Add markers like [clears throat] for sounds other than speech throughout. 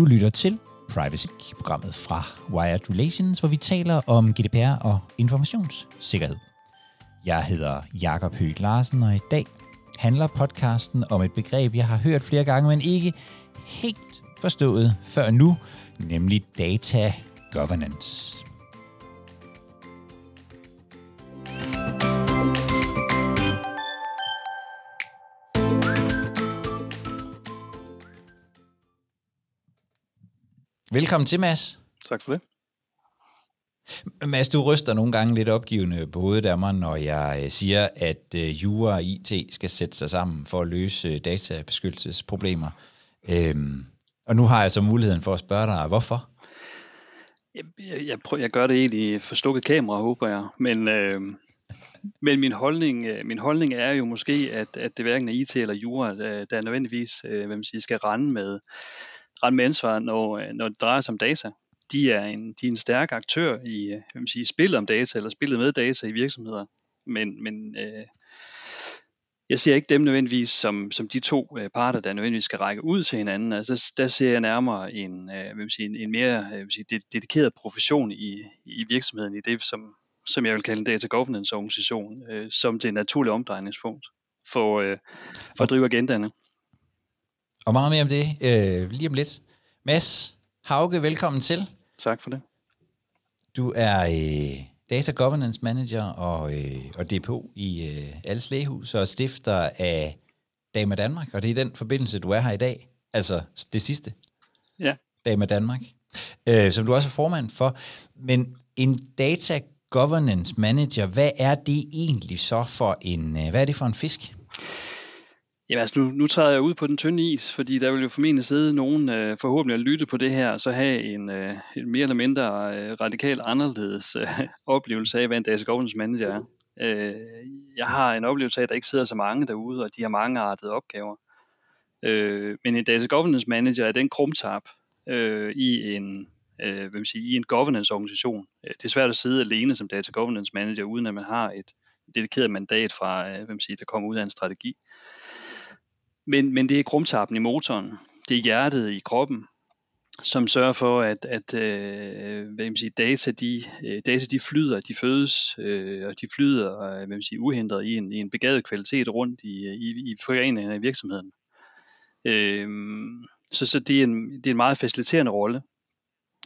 Du lytter til Privacy, programmet fra Wired Relations, hvor vi taler om GDPR og informationssikkerhed. Jeg hedder Jakob Høgh Larsen, og i dag handler podcasten om et begreb, jeg har hørt flere gange, men ikke helt forstået før nu, nemlig data governance. Velkommen til, Mads. Tak for det. Mads, du ryster nogle gange lidt opgivende på hovedet af mig, når jeg øh, siger, at øh, jura og IT skal sætte sig sammen for at løse øh, databeskyttelsesproblemer. Øhm, og nu har jeg så muligheden for at spørge dig, hvorfor? Jeg, jeg, prøver, jeg gør det egentlig for stukket kamera, håber jeg. Men, øh, men min, holdning, min holdning er jo måske, at, at det hverken er IT eller jura, der nødvendigvis øh, hvad man siger, skal rende med, rende med ansvar, når, når det drejer sig om data de er en, de er en stærk aktør i øh, hvad man sige, spillet om data, eller spillet med data i virksomheder. Men, men øh, jeg ser ikke dem nødvendigvis som, som de to øh, parter, der nødvendigvis skal række ud til hinanden. Altså, der ser jeg nærmere en, øh, hvad sige, en, en mere øh, sige, dedikeret profession i, i virksomheden, i det, som, som jeg vil kalde en data governance organisation, øh, som det naturlige omdrejningspunkt for, øh, for at drive agendaerne. Og meget mere om det øh, lige om lidt. Mads Hauge, velkommen til. Tak for det. Du er øh, Data Governance Manager og, øh, og DPO i øh, Alles Lægehus og stifter af Dama Danmark, og det er i den forbindelse, du er her i dag. Altså det sidste. Ja. Dama Danmark. Øh, som du også er formand for. Men en Data Governance Manager, hvad er det egentlig så for en, øh, hvad er det for en fisk? Jamen altså, nu, nu træder jeg ud på den tynde is, fordi der vil jo formentlig sidde nogen øh, forhåbentlig at lytte på det her, og så have en, øh, en mere eller mindre øh, radikal anderledes øh, oplevelse af, hvad en data governance manager er. Øh, jeg har en oplevelse af, at der ikke sidder så mange derude, og de har mange artede opgaver. Øh, men en data governance manager er den krumtap øh, i en øh, hvad man siger, i en governance organisation. Øh, det er svært at sidde alene som data governance manager, uden at man har et dedikeret mandat fra, øh, hvad man siger, der kommer ud af en strategi. Men, men det er krumtappen i motoren. Det er hjertet i kroppen, som sørger for, at, at øh, hvad man siger, data, de, øh, data de flyder, de fødes, øh, og de flyder øh, hvad man siger, uhindret i en, i en begavet kvalitet rundt i, i, i foreningerne i virksomheden. Øh, så så det, er en, det er en meget faciliterende rolle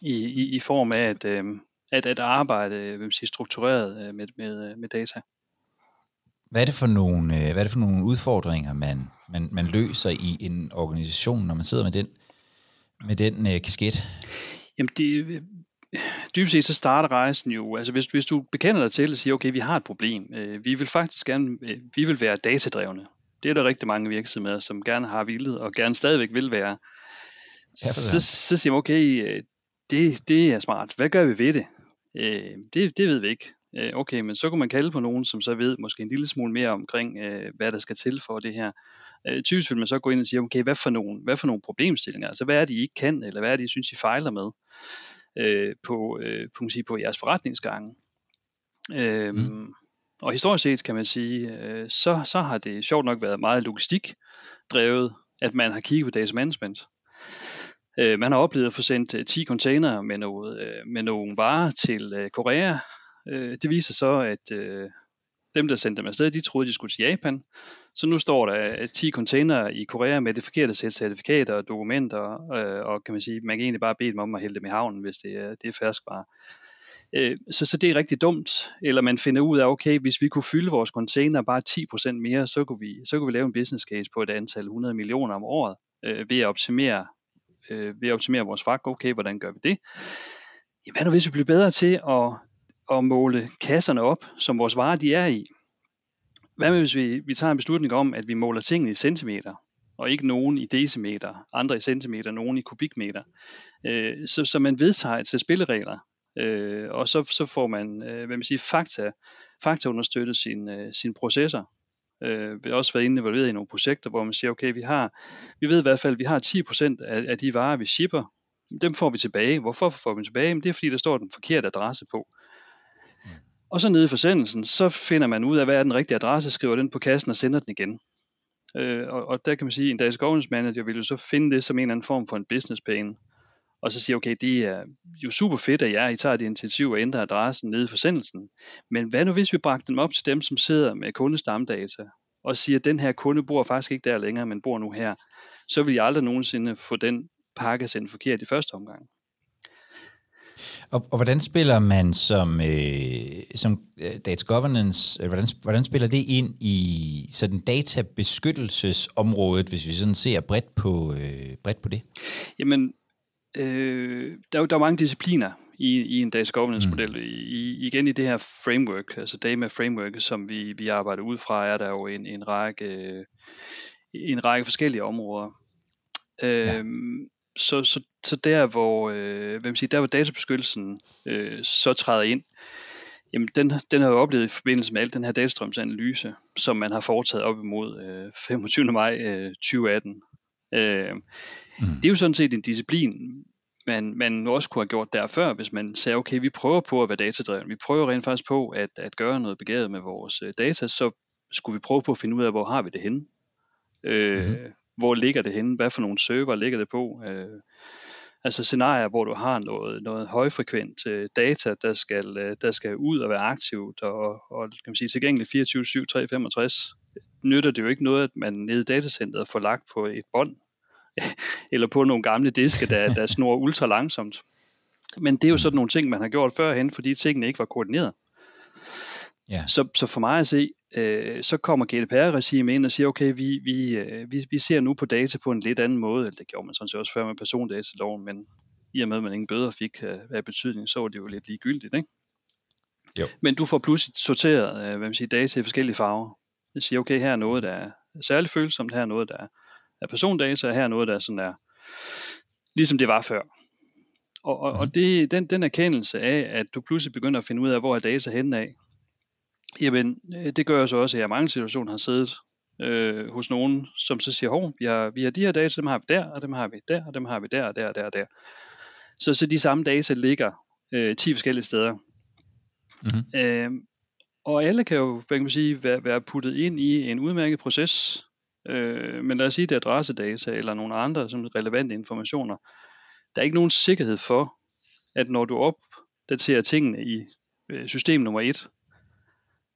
i, i, i form af at, øh, at, at arbejde hvad man siger, struktureret øh, med, med, øh, med data. Hvad er det for nogle, øh, hvad er det for nogle udfordringer, man, man, man løser i en organisation, når man sidder med den, med den øh, kasket? Jamen det, dybest set så starter rejsen jo, altså hvis, hvis du bekender dig til og siger, okay, vi har et problem, øh, vi vil faktisk gerne, øh, vi vil være datadrevne. Det er der rigtig mange virksomheder, som gerne har villet og gerne stadigvæk vil være. Ja, så, så siger man, okay, øh, det, det er smart. Hvad gør vi ved det? Øh, det, det ved vi ikke. Øh, okay, men så kunne man kalde på nogen, som så ved måske en lille smule mere omkring, øh, hvad der skal til for det her. Øh, typisk vil man så gå ind og sige, okay, hvad for, nogle, hvad for nogle problemstillinger? Altså, hvad er det, I ikke kan, eller hvad er det, I synes, I fejler med øh, på, øh, på, sige, på jeres forretningsgange? Øh, mm. Og historisk set kan man sige, øh, så, så har det sjovt nok været meget logistik drevet, at man har kigget på data management. Øh, man har oplevet at få sendt 10 container med, noget, øh, med nogle varer til øh, Korea, Øh, det viser så, at øh, dem, der sendte dem afsted, de troede, de skulle til Japan. Så nu står der 10 container i Korea med det forkerte sæt certifikater og dokumenter, øh, og kan man sige, man kan egentlig bare bede dem om at hælde dem i havnen, hvis det er, det er ferskvare. Øh, så, så det er rigtig dumt. Eller man finder ud af, okay, hvis vi kunne fylde vores container bare 10% mere, så kunne, vi, så kunne vi lave en business case på et antal 100 millioner om året, øh, ved at optimere øh, ved at optimere vores fragt. Okay, hvordan gør vi det? Ja, hvad nu hvis vi bliver bedre til at at måle kasserne op, som vores varer de er i. Hvad med hvis vi, vi tager en beslutning om, at vi måler tingene i centimeter, og ikke nogen i decimeter, andre i centimeter, nogen i kubikmeter. Øh, så, så man vedtager et sæt spilleregler, øh, og så, så får man, øh, hvad man siger, fakta, fakta understøttet sin, øh, sin processer. Øh, vi har også været involveret i nogle projekter, hvor man siger, okay, vi har, vi ved i hvert fald, at vi har 10% af, af de varer, vi shipper, dem får vi tilbage. Hvorfor får vi dem tilbage? Jamen, det er fordi, der står den forkerte adresse på. Og så nede i forsendelsen, så finder man ud af, hvad er den rigtige adresse, skriver den på kassen og sender den igen. Øh, og, og der kan man sige, at en dags Governance Manager vil jo så finde det som en eller anden form for en business pain. og så siger, okay, det er jo super fedt, at jer, I tager det initiativ og ændrer adressen nede i forsendelsen. Men hvad nu, hvis vi bragte dem op til dem, som sidder med kundestamdata, og siger, at den her kunde bor faktisk ikke der længere, men bor nu her, så vil I aldrig nogensinde få den pakke sendt forkert i første omgang. Og, og hvordan spiller man som, øh, som øh, data governance, øh, hvordan, hvordan spiller det ind i sådan databeskyttelsesområdet, hvis vi sådan ser bredt på, øh, bredt på det? Jamen, øh, der, er, der er mange discipliner i, i en data governance model. Mm. I, igen i det her framework, altså DAMA framework, som vi, vi arbejder ud fra, er der jo en, en række en række forskellige områder. Ja. Øhm, så, så, så der hvor, øh, hvad man siger, der hvor databeskyttelsen øh, så træder ind, jamen den, den har jeg oplevet i forbindelse med al den her datastrømsanalyse, som man har foretaget op imod øh, 25. maj øh, 2018. Øh, mm. Det er jo sådan set en disciplin, man, man også kunne have gjort der før, hvis man sagde, okay, vi prøver på at være datadrevet, vi prøver rent faktisk på at, at gøre noget begavet med vores øh, data, så skulle vi prøve på at finde ud af, hvor har vi det henne. Øh, mm-hmm. Hvor ligger det henne? Hvad for nogle server ligger det på? Øh, altså scenarier, hvor du har noget, noget højfrekvent øh, data, der skal, øh, der skal ud og være aktivt og, og kan man sige, tilgængeligt 24 7 365 nytter det jo ikke noget, at man nede i datacenteret får lagt på et bånd, [laughs] eller på nogle gamle diske, der, der snor ultra langsomt. Men det er jo sådan nogle ting, man har gjort førhen, fordi tingene ikke var koordineret. Ja. Så, så for mig at se, øh, så kommer GDPR-regimet ind og siger, okay, vi, vi, øh, vi, vi ser nu på data på en lidt anden måde, eller det gjorde man sådan set også før med persondataloven, men i og med, at man ingen bøder fik øh, af betydning, så var det jo lidt ligegyldigt, ikke? Jo. Men du får pludselig sorteret øh, hvad man siger, data i forskellige farver. Det siger, okay, her er noget, der er særligt følsomt, her er noget, der er persondata, og her er noget, der er sådan der, ligesom det var før. Og, og, og mhm. det, den, den erkendelse af, at du pludselig begynder at finde ud af, hvor er data henne af, Jamen, øh, det gør jo så også, at jeg i mange situationer har siddet øh, hos nogen, som så siger, hov, vi har, vi har de her data, dem har vi der, og dem har vi der, og dem har vi der, og der, og der, og der. Så, så de samme data ligger øh, 10 forskellige steder. Mm-hmm. Øh, og alle kan jo, hvad kan man sige, være, være puttet ind i en udmærket proces. Øh, men lad os sige, det er adressedata eller nogle andre som relevante informationer. Der er ikke nogen sikkerhed for, at når du opdaterer tingene i øh, system nummer 1,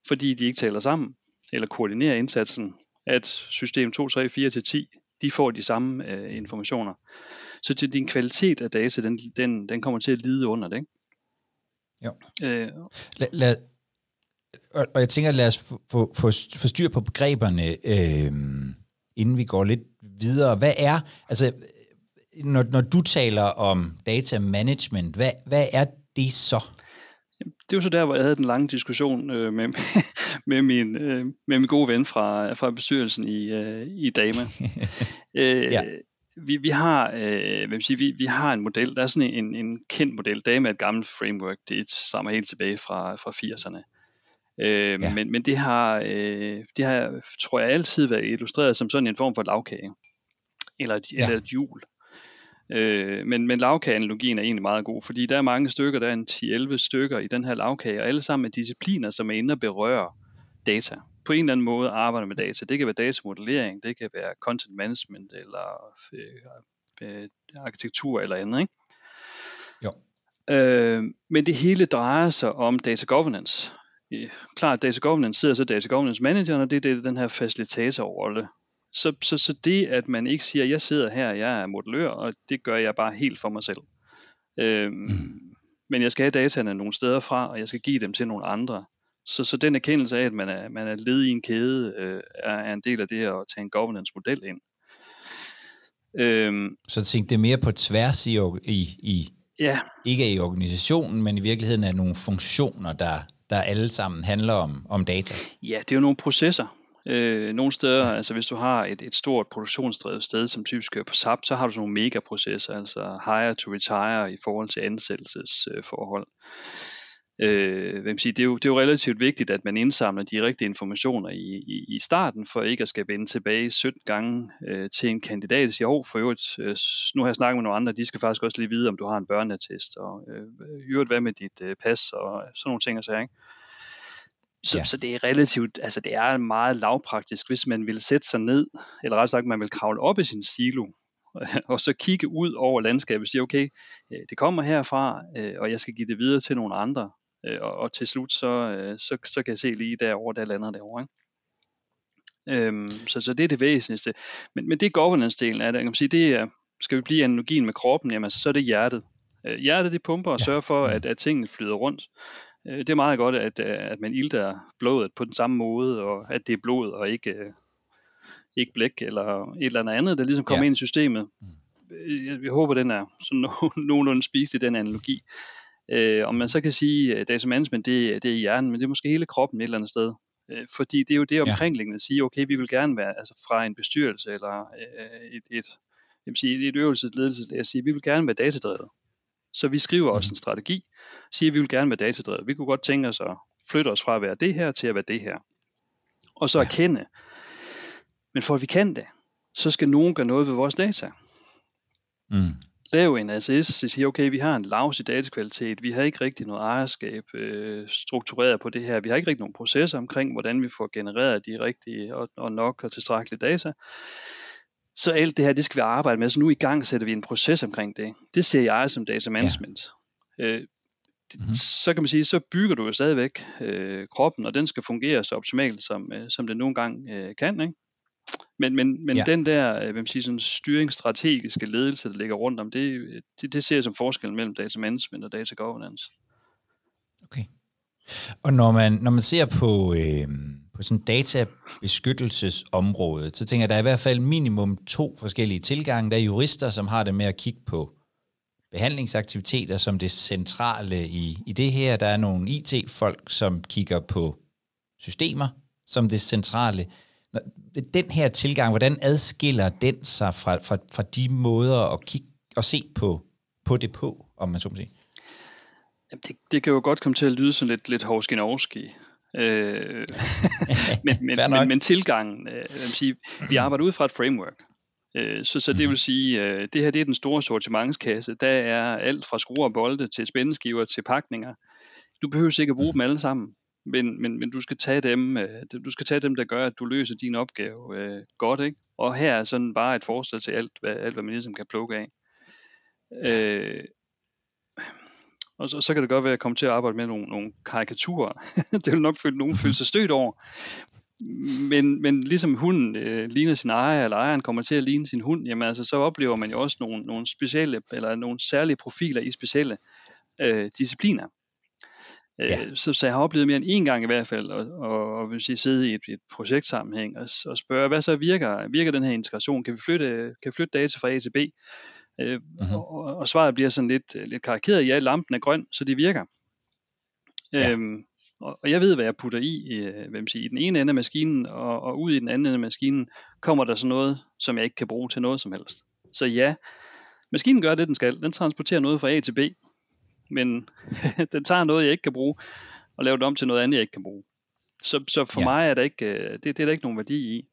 fordi de ikke taler sammen, eller koordinerer indsatsen, at system 2, 3, 4 til 10, de får de samme øh, informationer. Så til din kvalitet af data, den, den, den kommer til at lide under det, ikke? Jo. Øh, la, la, og, og jeg tænker, lad os få, få, få styr på begreberne, øh, inden vi går lidt videre. Hvad er, altså, når, når du taler om data management, hvad, hvad er det så? Det var så der, hvor jeg havde den lange diskussion øh, med, med, min, øh, med min gode ven fra, fra bestyrelsen i, øh, i Dama. [laughs] øh, ja. vi, vi, har, øh, hvad sige, vi, vi har en model, der er sådan en, en kendt model. Dama er et gammelt framework, det stammer helt tilbage fra, fra 80'erne. Øh, ja. men, men det har, øh, det har, tror jeg, altid været illustreret som sådan en form for lavkage. Eller et, ja. eller et hjul. Øh, men, men lavkageanalogien er egentlig meget god, fordi der er mange stykker, der er en 10-11 stykker i den her lavkage, og alle sammen er discipliner, som er inde og berører data. På en eller anden måde arbejder med data. Det kan være datamodellering, det kan være content management, eller øh, øh, arkitektur eller andet. Ikke? Jo. Øh, men det hele drejer sig om data governance. Klart, data governance sidder så data governance manageren, og det er det, den her facilitatorrolle, så, så, så det, at man ikke siger, jeg sidder her, jeg er modellør, og det gør jeg bare helt for mig selv. Øhm, mm. Men jeg skal have dataene nogle steder fra, og jeg skal give dem til nogle andre. Så, så den erkendelse af, at man er, man er led i en kæde, øh, er, er en del af det at tage en governance-model ind. Øhm, så tænk det mere på tværs i, i, i ja. ikke i organisationen, men i virkeligheden er nogle funktioner, der, der alle sammen handler om, om data. Ja, det er jo nogle processer. Øh, nogle steder, altså hvis du har et, et stort produktionsdrevet sted, som typisk kører på SAP, så har du sådan nogle megaprocesser, altså hire to retire i forhold til ansættelsesforhold. Øh, vil sige, det, er jo, det er jo relativt vigtigt, at man indsamler de rigtige informationer i, i, i starten, for ikke at skal vende tilbage 17 gange øh, til en kandidat og sige, oh, for øvrigt, øh, nu har jeg snakket med nogle andre, de skal faktisk også lige vide, om du har en børneattest, og øh, øvrigt, hvad med dit øh, pas, og sådan nogle ting og så, ikke? Så, ja. så det er relativt, altså det er meget lavpraktisk, hvis man vil sætte sig ned, eller ret sagt, man vil kravle op i sin silo, [laughs] og så kigge ud over landskabet og sige, okay, øh, det kommer herfra, øh, og jeg skal give det videre til nogle andre, øh, og, og til slut, så, så, så kan jeg se lige derovre, der lander derovre. Ikke? Øhm, så, så det er det væsentligste. Men, men det governance-delen af det, kan man sige, det er, skal vi blive analogien med kroppen, jamen altså, så er det hjertet. Hjertet det pumper og sørger for, mm. at, at tingene flyder rundt. Det er meget godt, at, at man ilter blodet på den samme måde, og at det er blod og ikke ikke blæk eller et eller andet der ligesom kommer ja. ind i systemet. Mm. Jeg, jeg håber, den er sådan no, [laughs] nogenlunde spiselig, den analogi. Øh, om man så kan sige, at data management, det, det er hjernen, men det er måske hele kroppen et eller andet sted. Øh, fordi det er jo det omkringliggende at sige, okay, vi vil gerne være altså fra en bestyrelse eller øh, et, et, jeg vil sige, et øvelsesledelse, at sige, vi vil gerne være datadrevet. Så vi skriver også mm. en strategi, siger, at vi vil gerne være datadrevet. Vi kunne godt tænke os at flytte os fra at være det her til at være det her. Og så erkende, men for at vi kan det, så skal nogen gøre noget ved vores data. Mm. Lav en ACS, så siger, okay, vi har en lavs i datakvalitet, vi har ikke rigtig noget ejerskab øh, struktureret på det her, vi har ikke rigtig nogen processer omkring, hvordan vi får genereret de rigtige og, og nok og tilstrækkelige data. Så alt det her, det skal vi arbejde med, så nu i gang sætter vi en proces omkring det. Det ser jeg som data management. Ja. Øh, mm-hmm. så kan man sige, så bygger du jo stadigvæk øh, kroppen, og den skal fungere så optimalt, som, øh, som den nogle gange øh, kan. Ikke? Men, men, men ja. den der øh, hvad man siger, sådan styringsstrategiske ledelse, der ligger rundt om, det, det, det ser jeg som forskel mellem data management og data governance. Okay. Og når man, når man ser på, øh, på sådan databeskyttelsesområdet, så tænker jeg, at der er i hvert fald minimum to forskellige tilgange. Der er jurister, som har det med at kigge på behandlingsaktiviteter som det centrale i, i det her. Der er nogle IT-folk, som kigger på systemer som det centrale den her tilgang, hvordan adskiller den sig fra, fra, fra de måder at kigge og se på, på det på, om man så må sige? Jamen det, det kan jo godt komme til at lyde sådan lidt, lidt hovskinovski. Øh, [laughs] men, men, men, men tilgangen, øh, sige, vi arbejder ud fra et framework. Øh, så, så det mhm. vil sige, øh, det her det er den store sortimentskasse. Der er alt fra skruer og bolde til spændeskiver til pakninger. Du behøver ikke at bruge mhm. dem alle sammen men, men, men du skal tage dem, øh, du skal tage dem, der gør, at du løser din opgave øh, godt, ikke? Og her er sådan bare et forslag til alt, hvad, alt, hvad man ligesom kan plukke af. Øh, og så, så kan det godt være, at jeg kommer til at arbejde med nogle, nogle karikaturer. [laughs] det vil nok føle, nogen føle sig stødt over. Men, men ligesom hunden øh, ligner sin ejer, eller ejeren kommer til at ligne sin hund, jamen altså, så oplever man jo også nogle, nogle specielle, eller nogle særlige profiler i specielle øh, discipliner. Ja. Øh, så, så jeg har oplevet mere end en gang i hvert fald, og, og, og vil sige, sidde i et, et projektsammenhæng og, og spørge, hvad så virker, virker den her integration? Kan vi flytte, kan vi flytte data fra A til B? Øh, uh-huh. og, og svaret bliver sådan lidt, lidt karikeret, ja, lampen er grøn, så det virker. Ja. Øhm, og, og jeg ved, hvad jeg putter i, øh, man siger, i den ene ende af maskinen, og, og ud i den anden ende af maskinen, kommer der så noget, som jeg ikke kan bruge til noget som helst. Så ja, maskinen gør det, den skal. Den transporterer noget fra A til B, men [laughs] den tager noget, jeg ikke kan bruge, og laver det om til noget andet, jeg ikke kan bruge. Så, så for ja. mig er der ikke, øh, det, det er der ikke nogen værdi i.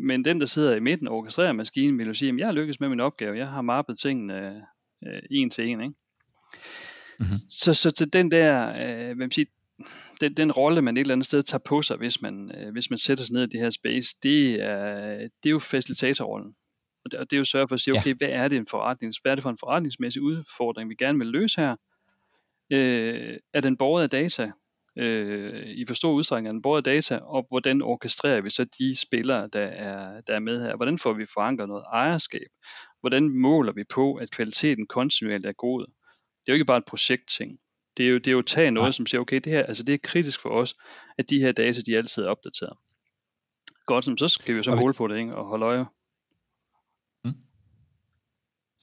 Men den, der sidder i midten og orkestrerer maskinen, vil jo sige, at jeg har lykkes med min opgave. Jeg har mappet tingene øh, en til en. Ikke? Mm-hmm. Så, så, så den der, øh, hvad sige, den, den rolle, man et eller andet sted tager på sig, hvis man, øh, hvis man sætter sig ned i det her space, det er, det er jo facilitatorrollen. Og det, og det er jo sørge for at sige, okay, ja. hvad er det en forretnings, hvad er det for en forretningsmæssig udfordring, vi gerne vil løse her? øh, er den borget af data, øh, i for stor udstrækning af data, og hvordan orkestrerer vi så de spillere, der er, der er med her? Hvordan får vi forankret noget ejerskab? Hvordan måler vi på, at kvaliteten kontinuerligt er god? Det er jo ikke bare et projektting. Det er jo, det er jo at tage noget, som siger, okay, det her, altså det er kritisk for os, at de her data, de altid er opdateret. Godt, så skal vi jo så måle på det, ikke? og holde øje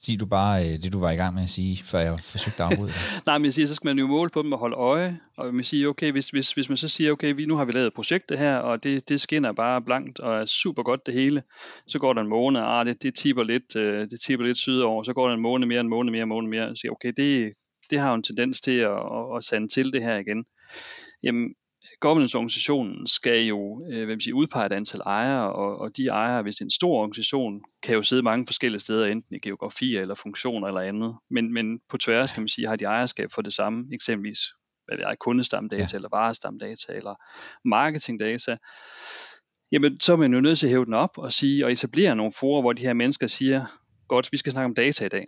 sig du bare øh, det, du var i gang med at sige, før jeg forsøgte at afbryde dig. [laughs] Nej, men jeg siger, så skal man jo måle på dem og holde øje, og man siger, okay, hvis, hvis, hvis man så siger, okay, vi, nu har vi lavet projektet her, og det, det skinner bare blankt og er super godt det hele, så går der en måned, ah, det, det tipper lidt, øh, det tipper lidt sydover, så går der en måned mere, en måned mere, en måned mere, og siger, okay, det, det har jo en tendens til at, at, at sande til det her igen. Jamen, governance-organisationen skal jo øh, hvad sige, udpege et antal ejere, og, og de ejere, hvis det er en stor organisation, kan jo sidde mange forskellige steder, enten i geografi eller funktioner eller andet. Men, men på tværs, kan man sige, har de ejerskab for det samme, eksempelvis hvad det er, kundestamdata, ja. eller varestamdata, eller marketingdata. Jamen, så er man jo nødt til at hæve den op og sige, og etablere nogle forer, hvor de her mennesker siger, godt, vi skal snakke om data i dag.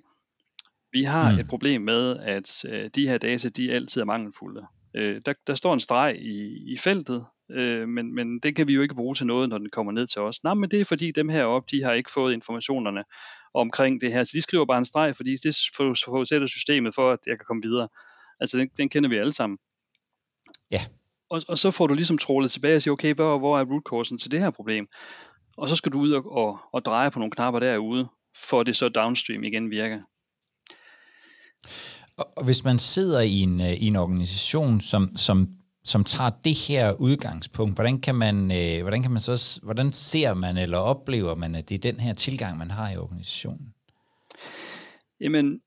Vi har mm. et problem med, at øh, de her data, de altid er mangelfulde. Øh, der, der står en streg i, i feltet, øh, men, men det kan vi jo ikke bruge til noget, når den kommer ned til os. Nej, men det er fordi dem heroppe, de har ikke fået informationerne omkring det her, så de skriver bare en streg, fordi det forudsætter systemet for, at jeg kan komme videre. Altså den, den kender vi alle sammen. Ja. Og, og så får du ligesom trålet tilbage og siger, okay, hvor, hvor er root causen til det her problem? Og så skal du ud og, og, og dreje på nogle knapper derude, for at det så downstream igen virker. Og hvis man sidder i en, øh, i en organisation, som, som, som tager det her udgangspunkt, hvordan kan man, øh, hvordan kan man så, hvordan ser man eller oplever man, at det er den her tilgang, man har i organisationen? Jamen,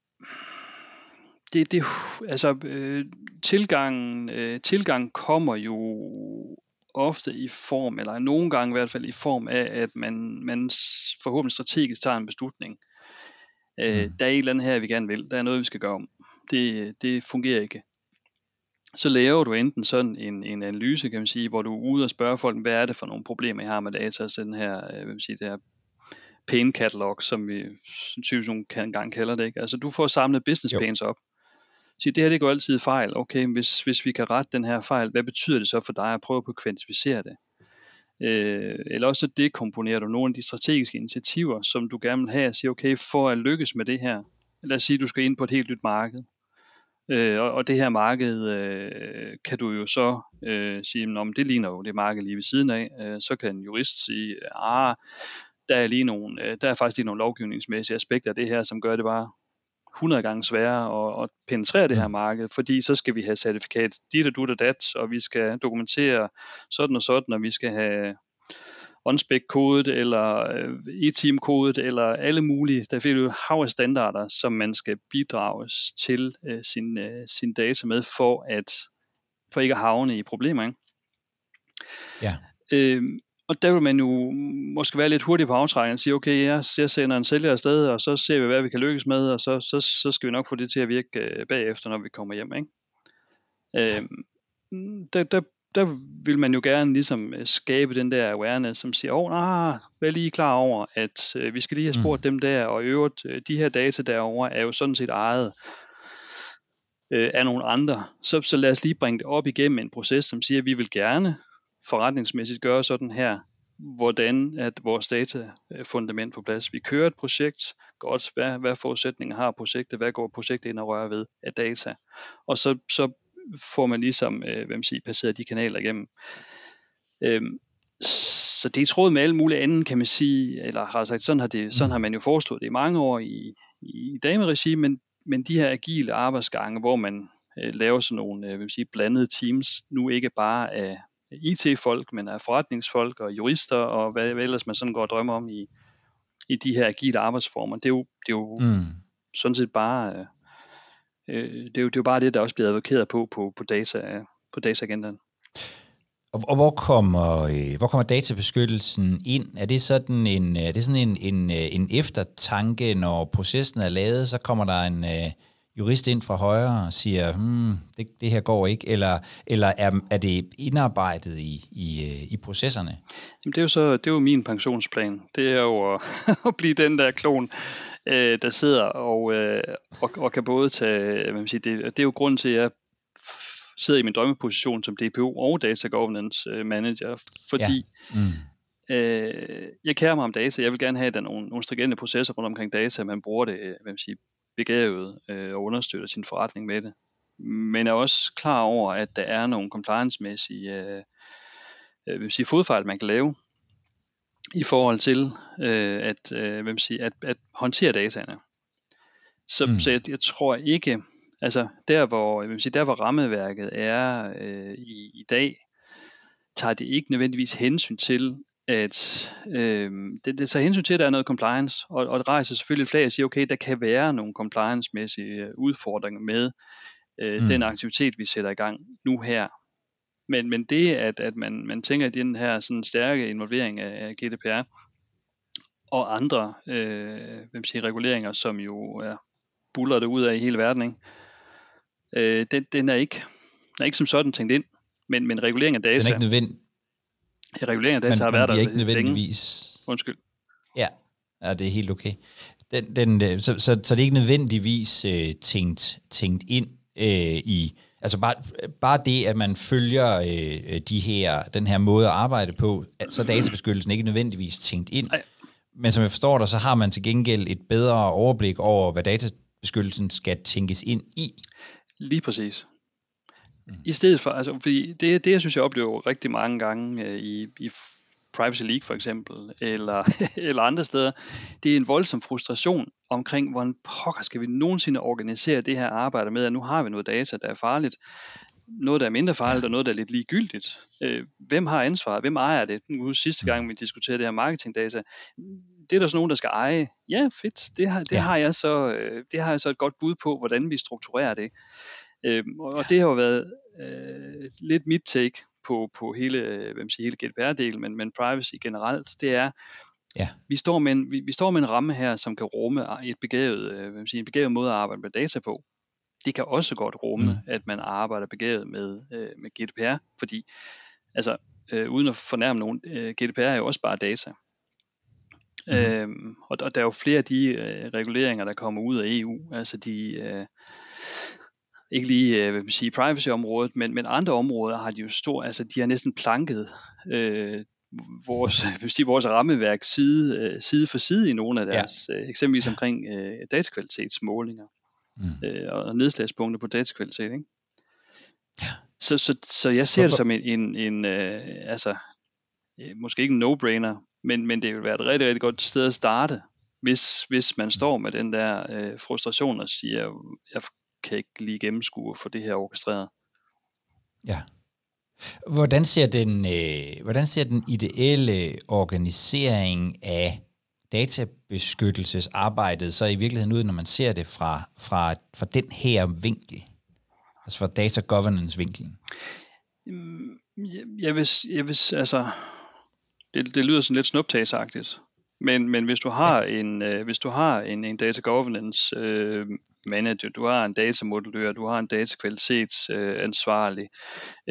det, det, altså, øh, tilgangen, øh, tilgang kommer jo ofte i form, eller nogle gange i hvert fald i form af, at man, man forhåbentlig strategisk tager en beslutning. Øh, mm. Der er et eller andet her, vi gerne vil. Der er noget, vi skal gøre om. Det, det fungerer ikke. Så laver du enten sådan en, en analyse, kan man sige, hvor du er ude og spørger folk, hvad er det for nogle problemer, I har med data, så den her, øh, hvad man sige, det her pain catalog, som vi typisk kan engang kalder det. Ikke? Altså du får samlet business jo. pains op. Så det her det går altid fejl. Okay, hvis, hvis vi kan rette den her fejl, hvad betyder det så for dig at prøve på at kvantificere det? Øh, eller også dekomponerer du nogle af de strategiske initiativer, som du gerne vil have, og siger, okay, for at lykkes med det her, lad os sige, at du skal ind på et helt nyt marked, øh, og, og det her marked øh, kan du jo så øh, sige, men det ligner jo det marked lige ved siden af, øh, så kan en jurist sige, ah, der er lige nogle, øh, der er faktisk lige nogle lovgivningsmæssige aspekter af det her, som gør det bare. 100 gange sværere at, at penetrere det her mm. marked, fordi så skal vi have certifikat dit og du og dat, og vi skal dokumentere sådan og sådan, og vi skal have onspec kodet eller øh, e-team kodet eller alle mulige, der er jo hav af standarder, som man skal bidrages til øh, sin, øh, sin data med, for at for ikke at havne i problemer. Ikke? Ja. Øhm, og der vil man jo måske være lidt hurtig på aftrækningen og sige, okay, jeg, jeg sender en sælger afsted, og så ser vi, hvad vi kan lykkes med, og så, så, så skal vi nok få det til at virke øh, bagefter, når vi kommer hjem. Ikke? Øh, der, der, der vil man jo gerne ligesom øh, skabe den der awareness, som siger, åh, oh, nah, vær lige klar over, at øh, vi skal lige have spurgt mm. dem der, og i øvrigt, øh, de her data derovre er jo sådan set ejet øh, af nogle andre. Så, så lad os lige bringe det op igennem en proces, som siger, at vi vil gerne forretningsmæssigt gøre sådan her, hvordan at vores data øh, fundament på plads. Vi kører et projekt, godt, hvad, hvad forudsætninger har projektet, hvad går projektet ind og rører ved af data, og så, så får man ligesom, øh, hvad man siger, passeret de kanaler igennem. Øhm, så det er i tråd med alle mulige andre, kan man sige, eller har sagt, sådan har, det, sådan har man jo forestået det i mange år i, i dameregi, men, men de her agile arbejdsgange, hvor man øh, laver sådan nogle øh, hvad man sige, blandede teams, nu ikke bare af IT-folk, men af forretningsfolk og jurister og hvad, hvad ellers man sådan går og drømmer om i, i de her agile arbejdsformer. Det er jo, det er jo mm. sådan set bare øh, øh, det, er jo, det er jo bare det, der også bliver advokeret på på, på, data, på dataagendaen. Og, og hvor kommer øh, hvor kommer databeskyttelsen ind? Er det sådan en er det sådan en, en, øh, en eftertanke, når processen er lavet, så kommer der en øh, jurist ind fra højre og siger, hmm, det, det her går ikke, eller, eller er, er det indarbejdet i, i, øh, i processerne? Jamen det er jo så det er jo min pensionsplan. Det er jo at, [laughs] at blive den der klon, øh, der sidder og, øh, og, og kan både tage, hvad man siger, det, det er jo grunden til, at jeg sidder i min drømmeposition som DPO og Data Governance øh, Manager, fordi ja. mm. øh, jeg kærer mig om data. Jeg vil gerne have, at der er nogle, nogle stringente processer rundt omkring data, man bruger det hvad man siger, begavet øh, og understøtter sin forretning med det. Men er også klar over, at der er nogle compliance-mæssige øh, øh, vil sige, fodfejl, man kan lave i forhold til øh, at, øh, hvem siger, at, at håndtere dataene. Så, mm. så jeg, jeg tror ikke, altså der hvor, jeg vil sige, der hvor rammeværket er øh, i, i dag, tager det ikke nødvendigvis hensyn til, at øh, det, det tager hensyn til, at der er noget compliance, og, og det rejser selvfølgelig flag og siger, okay, der kan være nogle compliance-mæssige øh, udfordringer med øh, mm. den aktivitet, vi sætter i gang nu her. Men, men det, at, at man, man tænker i den her sådan stærke involvering af, af GDPR og andre øh, hvem siger, reguleringer, som jo er buller det ud af i hele verden, ikke? Øh, den, den, er ikke, den er ikke som sådan tænkt ind, men, men regulering af data... Den er ikke nødvendig, regulering af data men, har været der ikke nødvendigvis... Længe. Undskyld. Ja, ja, det er helt okay. den, den, øh, så, så, så det er ikke nødvendigvis øh, tænkt, tænkt ind øh, i, altså bare, bare det, at man følger øh, de her, den her måde at arbejde på, så er databeskyttelsen ikke nødvendigvis tænkt ind. Ej. Men som jeg forstår dig, så har man til gengæld et bedre overblik over, hvad databeskyttelsen skal tænkes ind i. Lige præcis. Mm. I stedet for, altså, fordi det, det jeg synes, jeg oplever rigtig mange gange øh, i, i Privacy League for eksempel, eller, [laughs] eller andre steder, det er en voldsom frustration omkring, hvordan pokker skal vi nogensinde organisere det her arbejde med, at nu har vi noget data, der er farligt, noget, der er mindre farligt, og noget, der er lidt ligegyldigt. Øh, hvem har ansvaret? Hvem ejer det? Nu sidste gang, vi diskuterede det her marketingdata, det er der så nogen, der skal eje. Ja, fedt. Det har, det ja. har, jeg, så, øh, det har jeg så et godt bud på, hvordan vi strukturerer det. Øh, og det har jo været øh, lidt mit take på, på hele, øh, hvem siger, hele GDPR-delen, men, men privacy generelt, det er, ja. vi, står med en, vi, vi står med en ramme her, som kan rumme et begavet, øh, siger, en begavet måde at arbejde med data på. Det kan også godt rumme, mm. at man arbejder begavet med, øh, med GDPR, fordi altså, øh, uden at fornærme nogen, øh, GDPR er jo også bare data. Mm. Øhm, og, og der er jo flere af de øh, reguleringer, der kommer ud af EU, altså de, øh, ikke lige øh, vil sige privacy-området, men, men andre områder har de jo stor, altså de har næsten planket øh, vores, [laughs] vil sige, vores rammeværk side, øh, side for side i nogle af deres, ja. øh, eksempelvis omkring øh, datakvalitetsmålinger mm. øh, og nedslagspunkter på datakvalitet. Ikke? Ja. Så, så, så jeg ser det som en, en, en øh, altså, øh, måske ikke en no-brainer, men, men det vil være et rigtig, rigtig godt sted at starte, hvis, hvis man står med den der øh, frustration og siger, jeg kan ikke lige gennemskue for det her orkestreret. Ja. Hvordan ser den, øh, hvordan ser den ideelle organisering af databeskyttelsesarbejdet så i virkeligheden ud, når man ser det fra, fra, fra den her vinkel? Altså fra data governance vinkelen? Mm, jeg vil, jeg vil altså, det, det lyder sådan lidt snuptagsagtigt, men, men hvis du har en, øh, hvis du har en, en data governance øh, manager, du har en datamodellør, du har en datakvalitetsansvarlig,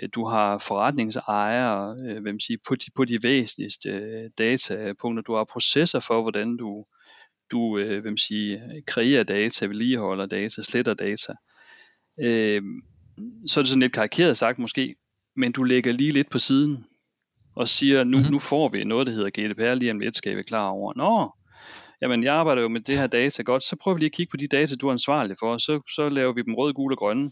øh, du har forretningsejere, øh, hvem siger, på, de, på de væsentligste øh, datapunkter, du har processer for, hvordan du, du øh, hvem siger, kreerer data, vedligeholder data, sletter data. Øh, så er det sådan lidt karikeret sagt måske, men du lægger lige lidt på siden og siger, nu, mm-hmm. nu får vi noget, der hedder GDPR lige om lidt, skal vi klar over. Nå, jamen jeg arbejder jo med det her data godt, så prøver vi lige at kigge på de data, du er ansvarlig for, så, så laver vi dem røde, gule og grønne.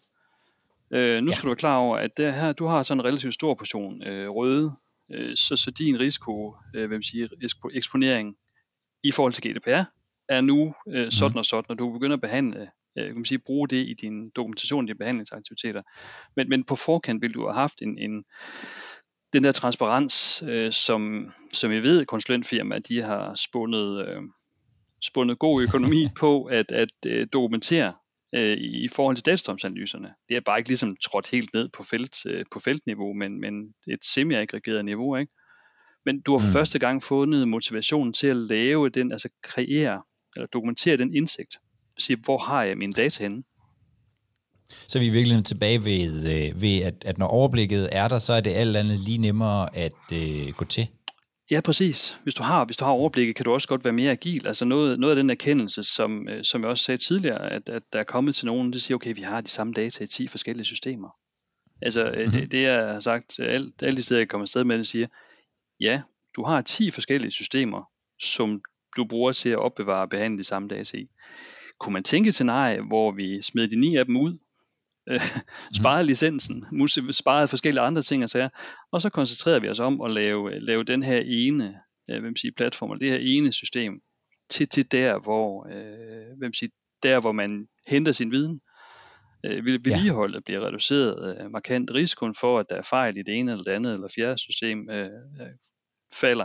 Øh, nu skal ja. du være klar over, at det her, du har sådan en relativt stor portion øh, røde, øh, så, så din risiko, øh, hvem siger, eksponering i forhold til GDPR, er nu øh, sådan mm. og sådan, når du begynder at behandle, øh, kan man sige, bruge det i din dokumentation, dine behandlingsaktiviteter. Men, men på forkant vil du have haft en, en den der transparens, øh, som, som jeg ved, konsulentfirmaer, de har spundet, øh, spundet god økonomi [laughs] på at, at øh, dokumentere øh, i forhold til datastrømsanalyserne. Det er bare ikke ligesom trådt helt ned på, felt, øh, på feltniveau, men, men et semi-aggregeret niveau. Ikke? Men du har mm. første gang fundet motivationen til at lave den, altså kreere eller dokumentere den indsigt. Sige, hvor har jeg mine data henne? Så er vi virkelig tilbage ved, øh, ved at, at når overblikket er der, så er det alt andet lige nemmere at øh, gå til. Ja, præcis. Hvis du har, hvis du har overblikket, kan du også godt være mere agil. Altså noget, noget af den erkendelse, som, øh, som jeg også sagde tidligere, at, at der er kommet til nogen, der siger, okay, vi har de samme data i 10 forskellige systemer. Altså mm-hmm. det, det, jeg har sagt, alt, alle de steder, jeg kommer afsted med det, siger, ja, du har 10 forskellige systemer, som du bruger til at opbevare og behandle de samme data i. Kunne man tænke til nej, hvor vi smed de ni af dem ud, øh, sparede licensen, sparede forskellige andre ting og sager, og så koncentrerede vi os om at lave, lave den her ene øh, hvem siger, platform, det her ene system, til, til der, hvor, øh, hvem siger, der, hvor man henter sin viden. Øh, vedligeholdet ja. bliver reduceret øh, markant. Risikoen for, at der er fejl i det ene eller det andet eller fjerde system, øh, øh, falder.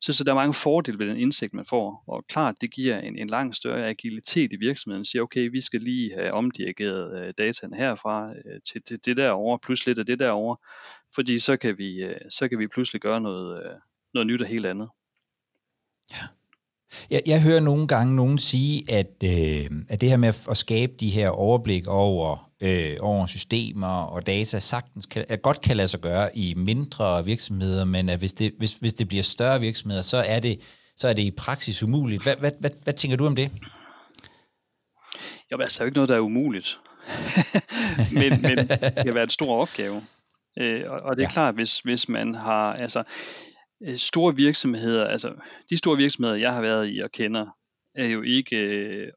Så, så der er mange fordele ved den indsigt, man får, og klart, det giver en, en langt større agilitet i virksomheden. Siger, okay, vi skal lige have omdirigeret øh, dataen herfra øh, til, til det derovre, plus lidt af det derovre, fordi så kan vi, øh, så kan vi pludselig gøre noget, øh, noget nyt og helt andet. Ja. Jeg, jeg hører nogle gange nogen sige, at, øh, at det her med at, at skabe de her overblik over, øh, over systemer og data sagtens kan, godt kan lade sig gøre i mindre virksomheder, men at hvis det, hvis, hvis det bliver større virksomheder, så er det så er det i praksis umuligt. Hvad, hvad, hvad, hvad tænker du om det? Jo, altså, der er jo ikke noget, der er umuligt. [laughs] men, men det kan være en stor opgave. Øh, og, og det er ja. klart, hvis, hvis man har, altså, øh, store virksomheder, altså, de store virksomheder, jeg har været i og kender, er jo ikke øh,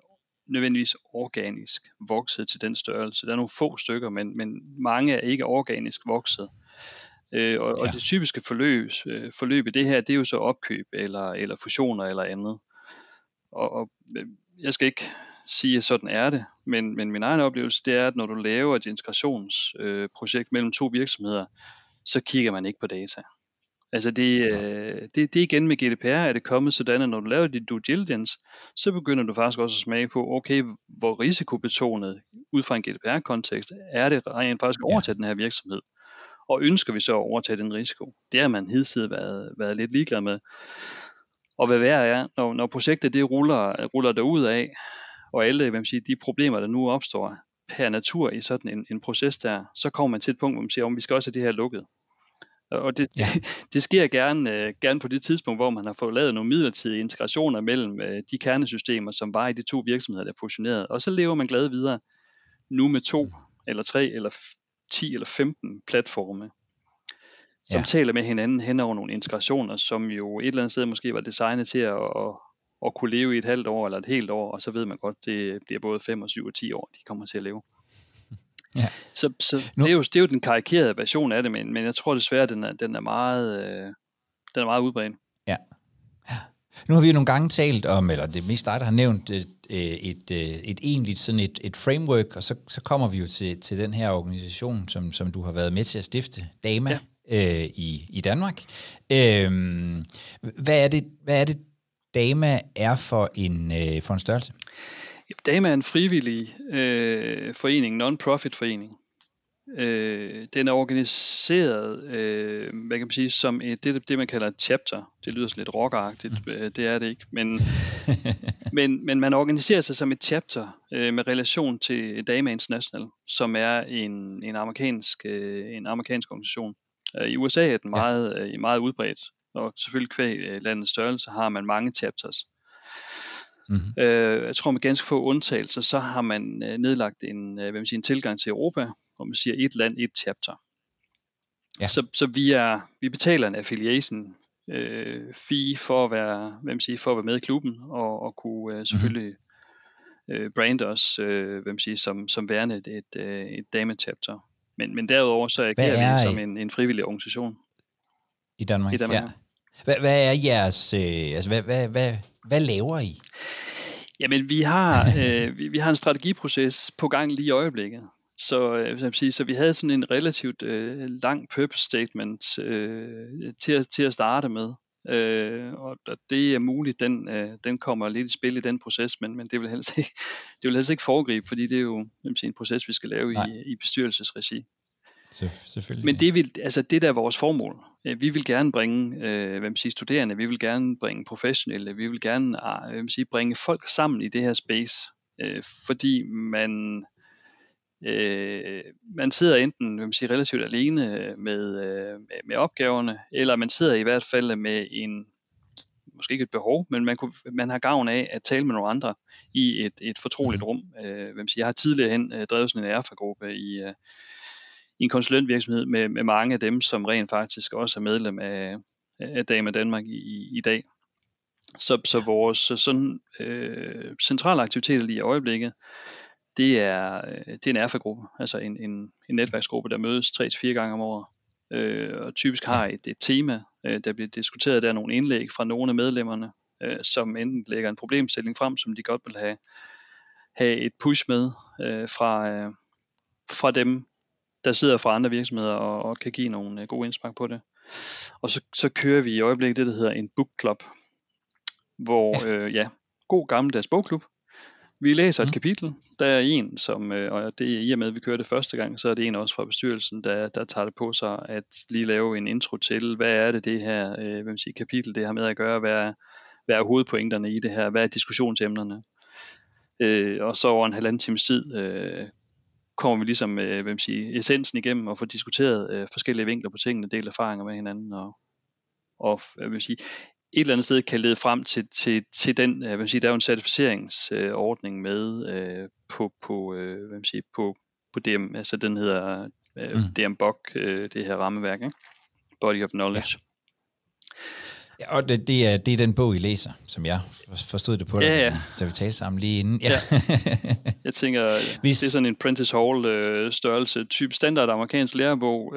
nødvendigvis organisk vokset til den størrelse. Der er nogle få stykker, men, men mange er ikke organisk vokset. Øh, og, ja. og det typiske forløb, øh, forløb i det her, det er jo så opkøb eller, eller fusioner eller andet. Og, og øh, jeg skal ikke sige, at sådan er det, men, men min egen oplevelse, det er, at når du laver et integrationsprojekt øh, mellem to virksomheder, så kigger man ikke på data. Altså det, øh, det, det igen med GDPR er det kommet sådan, at når du laver dit due diligence, så begynder du faktisk også at smage på, okay, hvor risikobetonet ud fra en GDPR-kontekst er det rent faktisk at overtage ja. den her virksomhed. Og ønsker vi så at overtage den risiko? Det har man hidtil været, været lidt ligeglad med. Og hvad værre er, når, når projektet det ruller, ruller derud af, og alle hvad man siger, de problemer, der nu opstår per natur i sådan en, en proces der, så kommer man til et punkt, hvor man siger, om vi skal også have det her lukket. Og det, ja. [laughs] det sker gerne, uh, gerne på det tidspunkt, hvor man har fået lavet nogle midlertidige integrationer mellem uh, de kernesystemer, som var i de to virksomheder, der fusionerede. Og så lever man glad videre nu med to, eller tre, eller 10 eller 15 platforme, som ja. taler med hinanden hen over nogle integrationer, som jo et eller andet sted måske var designet til at, at, at kunne leve i et halvt år eller et helt år, og så ved man godt, det bliver både 5 og 7 og 10 år, de kommer til at leve. Ja. Så, så nu... det, er jo, det er jo den karikerede version af det, men, men jeg tror desværre, den er, den er meget, øh, den er meget udbredt. Ja. Nu har vi jo nogle gange talt om, eller det er mest dig, der har nævnt et, et, et, et egentligt sådan et, et framework, og så, så kommer vi jo til, til den her organisation, som, som du har været med til at stifte, DAMA, ja. øh, i, i Danmark. Øh, hvad, er det, hvad er det, DAMA er for en, øh, for en størrelse? DAMA er en frivillig øh, forening, non-profit forening. Øh, den er organiseret, øh, hvad kan man sige, som et, det, det man kalder et chapter. Det lyder sådan lidt rockeragtigt, mm. øh, det er det ikke, men, [laughs] men, men man organiserer sig som et chapter øh, med relation til Dama International, som er en, en, amerikansk, øh, en amerikansk organisation. Øh, I USA er den meget, ja. øh, meget udbredt, og selvfølgelig kvæg øh, landets størrelse har man mange chapters. Mm-hmm. Øh, jeg tror med ganske få undtagelser, så har man øh, nedlagt en, øh, hvad man siger, en tilgang til Europa, hvor man siger et land, et chapter. Ja. Så, så vi, er, vi betaler en affiliation øh, fee for at være, hvad man siger, for at være med i klubben og, og kunne øh, selvfølgelig mm-hmm. øh, brande os øh, hvad man siger, som, som værende et, et, øh, et dame chapter. Men, men derudover så agerer vi som en, en frivillig organisation. I Danmark, I Danmark ja. Hvad, hvad er jeres, øh, altså hvad, hvad, hvad, hvad laver I? Jamen, vi har, øh, vi, vi har en strategiproces på gang lige i øjeblikket. Så, øh, sige, så vi havde sådan en relativt øh, lang purpose statement øh, til, at, til at starte med. Øh, og det er muligt, den, øh, den kommer lidt i spil i den proces, men, men det vil helst ikke, [laughs] det vil helst ikke foregribe, fordi det er jo sige, en proces, vi skal lave i, i bestyrelsesregi. Selvfølgelig. Men det, vil, altså det der er vores formål. Øh, vi vil gerne bringe øh, hvad man siger, studerende, vi vil gerne bringe professionelle, vi vil gerne ah, hvad man siger, bringe folk sammen i det her space, øh, fordi man øh, man sidder enten hvad man siger, relativt alene med, øh, med, opgaverne, eller man sidder i hvert fald med en måske ikke et behov, men man, kunne, man har gavn af at tale med nogle andre i et, et fortroligt mm. rum. Øh, hvad man siger, jeg har tidligere hen øh, drevet sådan en erfagruppe i, øh, i en konsulentvirksomhed med, med mange af dem, som rent faktisk også er medlem af, af Dame Danmark i, i dag. Så, så vores sådan, øh, centrale aktiviteter lige i øjeblikket, det er, øh, det er en erfagruppe, altså en, en, en netværksgruppe, der mødes 3-4 gange om året, øh, og typisk har et, et tema, øh, der bliver diskuteret, der er nogle indlæg fra nogle af medlemmerne, øh, som enten lægger en problemstilling frem, som de godt vil have, have et push med øh, fra, øh, fra dem, der sidder fra andre virksomheder og, og kan give nogle uh, gode indspark på det. Og så, så kører vi i øjeblikket det, der hedder en book club, hvor, ja, øh, ja god gammeldags bogklub. Vi læser et mm. kapitel. Der er en, som, øh, og det er i og med, at vi kører det første gang, så er det en også fra bestyrelsen, der, der tager det på sig at lige lave en intro til, hvad er det, det her øh, hvad siger, kapitel, det har med at gøre, hvad er, hvad er hovedpointerne i det her, hvad er diskussionsemnerne. Øh, og så over en halvanden times tid øh, kommer vi ligesom øh, hvem sige, essensen igennem og får diskuteret øh, forskellige vinkler på tingene, dele erfaringer med hinanden og, og jeg vil sige, eller andet sted kan lede frem til, til, til den, hvad man siger, der er jo en certificeringsordning med øh, på, på, øh, hvad man siger, på, på DM, altså den hedder øh, mm. DMBOK, øh, det her rammeværk, ikke? Body of Knowledge. Ja. Ja, og det, det, er, det er den bog, I læser, som jeg forstod det på, ja, ja. da vi talte sammen lige inden. Ja. ja. [laughs] Jeg tænker, Hvis... det er sådan en Prentice Hall øh, størrelse, type standard amerikansk lærebog,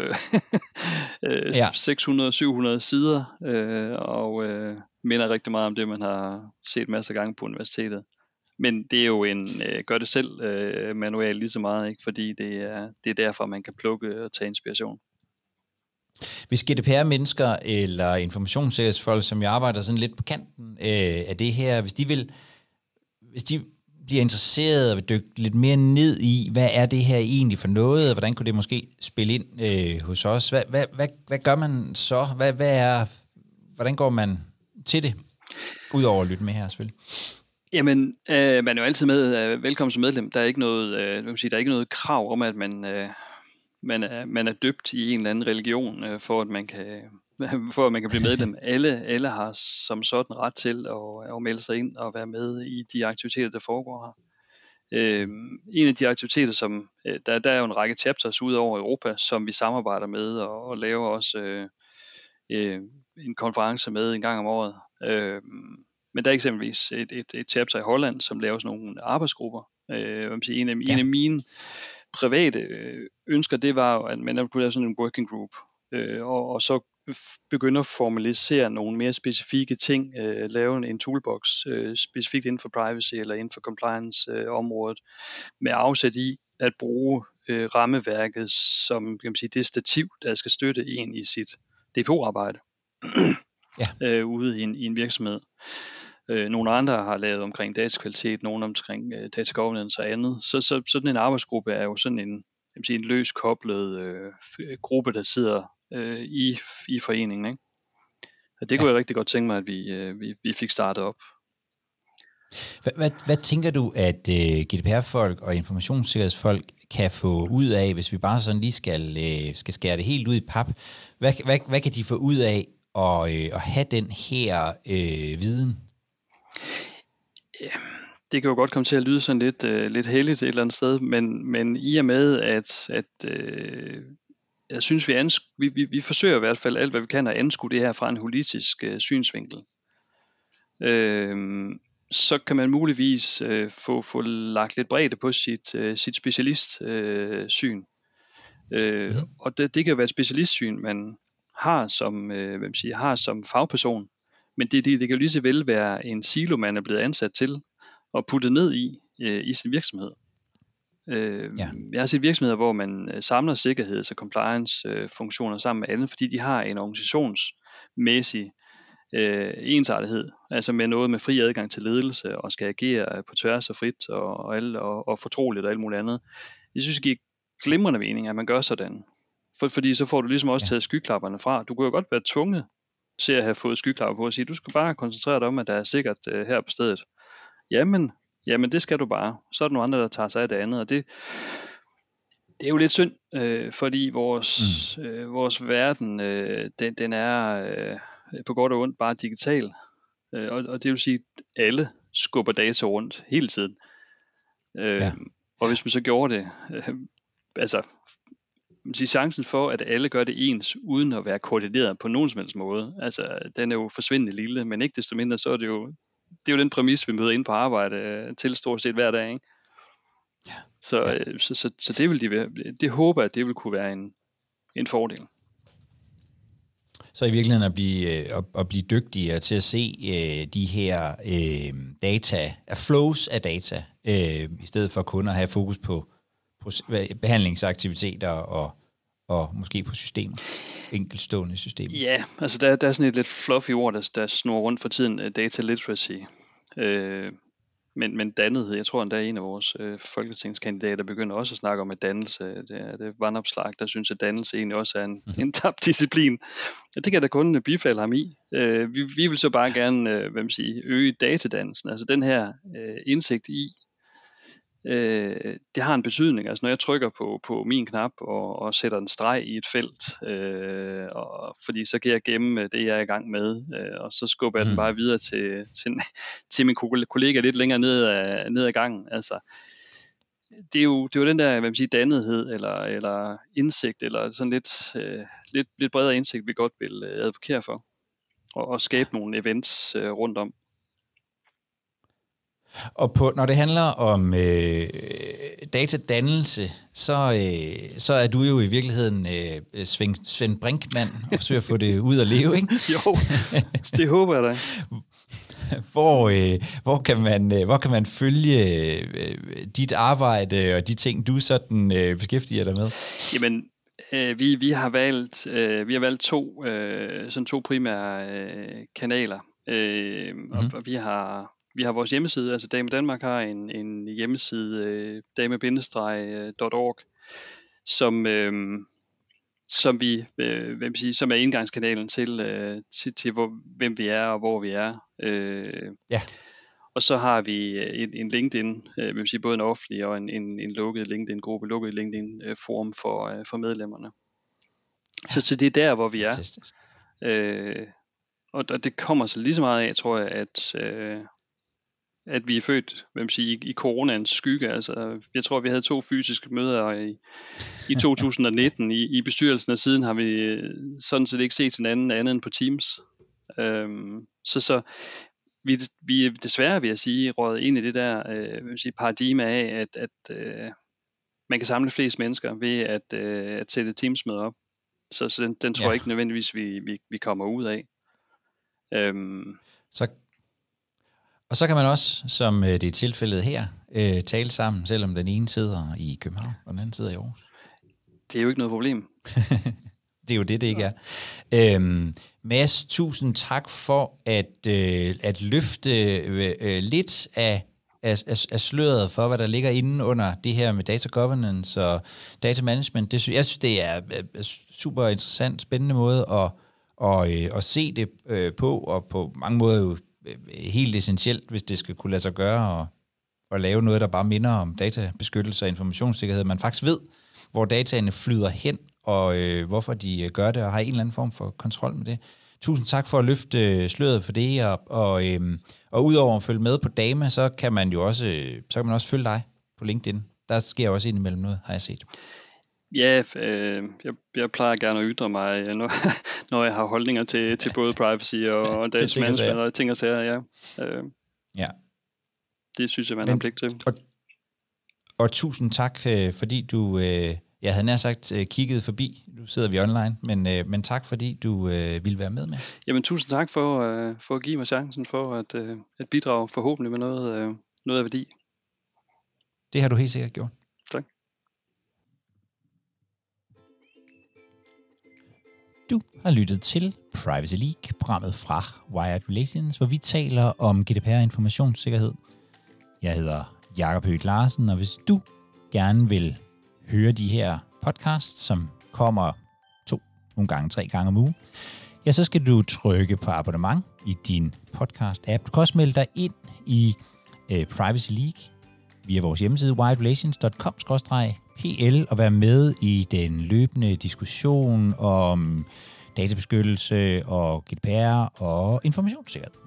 [laughs] øh, ja. 600-700 sider, øh, og øh, minder rigtig meget om det, man har set masser af gange på universitetet. Men det er jo en øh, gør det selv øh, manual lige så meget, ikke? fordi det er, det er derfor, man kan plukke og tage inspiration. Hvis GDPR-mennesker eller informationssikkerhedsfolk, som jeg arbejder sådan lidt på kanten øh, af det her, hvis de vil, hvis de bliver interesseret og vil dykke lidt mere ned i, hvad er det her egentlig for noget, og hvordan kunne det måske spille ind øh, hos os? Hvad, hvad, hvad, hvad gør man så? Hvad, hvad er, hvordan går man til det? Udover at lytte med her selvfølgelig. Jamen, øh, man er jo altid med, øh, velkommen som medlem. Der er ikke noget, øh, vil sige, der er ikke noget krav om, at man, øh, man, er, man er døbt i en eller anden religion, øh, for at man kan [laughs] for at man kan blive medlem. [laughs] Alle, alle har som sådan ret til at, at melde sig ind og være med i de aktiviteter, der foregår her. Øh, en af de aktiviteter, som øh, der, der er jo en række chapters ud over Europa, som vi samarbejder med og, og laver også øh, øh, en konference med en gang om året. Øh, men der er eksempelvis et, et, et chapter i Holland, som laver sådan nogle arbejdsgrupper. Øh, en, af, ja. en af mine private øh, ønsker, det var, at man kunne lave sådan en working group, øh, og, og så begynde at formalisere nogle mere specifikke ting, øh, lave en toolbox øh, specifikt inden for privacy eller inden for compliance øh, området, med afsæt i at bruge øh, rammeværket som kan man sige, det stativ, der skal støtte en i sit DPO-arbejde ja. [clears throat] øh, ude i en, i en virksomhed. Øh, nogle andre har lavet omkring datakvalitet, nogle omkring øh, data governance og andet. Så, så sådan en arbejdsgruppe er jo sådan en, jeg sige, en løs koblet øh, gruppe, der sidder øh, i, i foreningen. Ikke? Og det kunne ja. jeg rigtig godt tænke mig, at vi, øh, vi, vi fik startet op. Hvad, hvad, hvad tænker du, at øh, GDPR-folk og informationssikkerhedsfolk kan få ud af, hvis vi bare sådan lige skal, øh, skal skære det helt ud i pap? Hvad, hvad, hvad kan de få ud af at, øh, at have den her øh, viden? Ja, det kan jo godt komme til at lyde sådan lidt, øh, lidt heldigt et eller andet sted, men, men i og med, at, at øh, jeg synes, vi, ansk- vi, vi, vi forsøger i hvert fald alt, hvad vi kan at anskue det her fra en holistisk øh, synsvinkel. Øh, så kan man muligvis øh, få, få lagt lidt bredde på sit, øh, sit specialistsyn. Øh, syn. øh, ja. Og det, det kan være et specialistsyn, man har som, øh, hvem siger, har som fagperson. Men det, det, det kan jo lige så vel være en silo, man er blevet ansat til og puttet ned i øh, i sin virksomhed. Øh, ja. Jeg har set virksomheder, hvor man øh, samler sikkerheds- og compliance-funktioner øh, sammen med andet, fordi de har en organisationsmæssig øh, ensartethed, altså med noget med fri adgang til ledelse og skal agere på tværs og frit og, og, alle, og, og fortroligt og alt muligt andet. Jeg synes, det giver glimrende mening, at man gør sådan. For, fordi så får du ligesom også ja. taget skyklapperne fra. Du kunne jo godt være tvunget til at have fået skyklapper på og sige, du skal bare koncentrere dig om, at der er sikkert øh, her på stedet. Jamen, jamen det skal du bare. Så er der nogle andre, der tager sig af det andet, og det, det er jo lidt synd, øh, fordi vores, mm. øh, vores verden, øh, den, den er øh, på godt og ondt bare digital. Øh, og, og det vil sige, at alle skubber data rundt hele tiden. Øh, ja. Og hvis man så gjorde det, øh, altså sige, chancen for, at alle gør det ens, uden at være koordineret på nogen som helst måde, altså den er jo forsvindende lille, men ikke desto mindre, så er det jo, det er jo den præmis, vi møder ind på arbejde øh, til stort set hver dag, ikke? Ja. Så, ja. Øh, så, så, så det vil de, det håber jeg, at det vil kunne være en, en fordel. Så i virkeligheden at blive, øh, at, at blive dygtigere til at se øh, de her øh, data, flows af data, øh, i stedet for kun at have fokus på behandlingsaktiviteter og, og måske på systemer enkeltstående systemer? Ja, altså der, der er sådan et lidt fluffy ord, der, der snor rundt for tiden, uh, data literacy. Uh, men, men dannethed, jeg tror endda en af vores uh, folketingskandidater begynder også at snakke om, at dannelse, det er, det er vandopslag, der synes, at dannelse egentlig også er en, mm-hmm. en tabt disciplin. Ja, det kan da kun bifalde ham i. Uh, vi, vi vil så bare gerne uh, hvad man siger, øge datadannelsen, altså den her uh, indsigt i, øh, det har en betydning. Altså når jeg trykker på, på min knap og, og sætter en streg i et felt, øh, og, fordi så kan jeg gemme det, jeg er i gang med, øh, og så skubber jeg mm. den bare videre til, til, [laughs] til min kollega lidt længere ned ad, ned ad gangen. Altså, det er jo, det er jo den der, hvad man siger, dannethed, eller, eller indsigt, eller sådan lidt, øh, lidt, lidt bredere indsigt, vi godt vil øh, advokere for, og, og skabe nogle events øh, rundt om. Og på, når det handler om øh, datadannelse, så, øh, så er du jo i virkeligheden øh, Svend, Svend Brinkmann og forsøger at få det ud at leve, ikke? [laughs] jo, det håber jeg da. [laughs] Hvor, øh, hvor, kan man, øh, hvor kan man følge øh, dit arbejde og de ting, du sådan øh, beskæftiger dig med? Jamen, øh, vi, vi har valgt øh, vi har valgt to øh, sådan to primære øh, kanaler. Øh, mm-hmm. og, mhm. og vi har vi har vores hjemmeside, altså Dame Danmark har en, en hjemmeside, øh, dame-org, som, øh, som vi, øh, hvem sige, som er indgangskanalen til, øh, til, til hvor, hvem vi er og hvor vi er. Øh, ja. Og så har vi øh, en, en LinkedIn, øh, vil sige både en offentlig og en, en, en lukket LinkedIn-gruppe, lukket LinkedIn-forum for, øh, for medlemmerne. Ja. Så, så det er der, hvor vi er. Øh, og, og det kommer så lige så meget af, tror jeg, at, øh, at vi er født hvem siger, i, i coronaens skygge. Altså, jeg tror, vi havde to fysiske møder i, i [laughs] 2019 i, i bestyrelsen, og siden har vi øh, sådan set ikke set hinanden andet end på Teams. Øhm, så, så vi, vi er desværre, vil jeg sige, rådet ind i det der øh, sige, paradigme af, at, at øh, man kan samle flest mennesker ved at, øh, at sætte Teams-møder op. Så, så den, den tror ja. jeg ikke nødvendigvis, vi, vi, vi kommer ud af. Øhm, så og så kan man også, som øh, det er tilfældet her, øh, tale sammen, selvom den ene sidder i København, og den anden sidder i Aarhus. Det er jo ikke noget problem. [laughs] det er jo det, det ikke er. Øhm, Mads, tusind tak for at, øh, at løfte øh, øh, lidt af, af, af, af sløret for, hvad der ligger inde under det her med data governance og data management. Det, jeg synes, det er super interessant, spændende måde at, og, øh, at se det øh, på, og på mange måder jo Øh, helt essentielt, hvis det skal kunne lade sig gøre og, og lave noget, der bare minder om databeskyttelse og informationssikkerhed. Man faktisk ved, hvor dataene flyder hen, og øh, hvorfor de øh, gør det, og har en eller anden form for kontrol med det. Tusind tak for at løfte øh, sløret for det, og, og, øh, og udover at følge med på Dama, så kan man jo også, så kan man også følge dig på LinkedIn. Der sker også indimellem noget, har jeg set. Ja, øh, jeg, jeg plejer gerne at ytre mig, når, [laughs] når jeg har holdninger til, til både privacy og [laughs] data management og ting og sager. Ja. Øh, ja. Det synes jeg, man Men, har pligt til. Og, og tusind tak, øh, fordi du, øh, jeg havde nær sagt, øh, kigget forbi. Nu sidder vi online, men, øh, men tak, fordi du øh, ville være med med. Jamen, tusind tak for, øh, for at give mig chancen for at, øh, at bidrage forhåbentlig med noget, øh, noget af værdi. Det har du helt sikkert gjort. Har lyttet til Privacy League, programmet fra Wired Relations, hvor vi taler om GDPR informationssikkerhed. Jeg hedder Jakob Høgh Larsen, og hvis du gerne vil høre de her podcasts, som kommer to, nogle gange, tre gange om ugen, ja, så skal du trykke på abonnement i din podcast-app. Du kan også melde dig ind i øh, Privacy League via vores hjemmeside wiredrelations.com PL og være med i den løbende diskussion om databeskyttelse og GDPR og informationssikkerhed.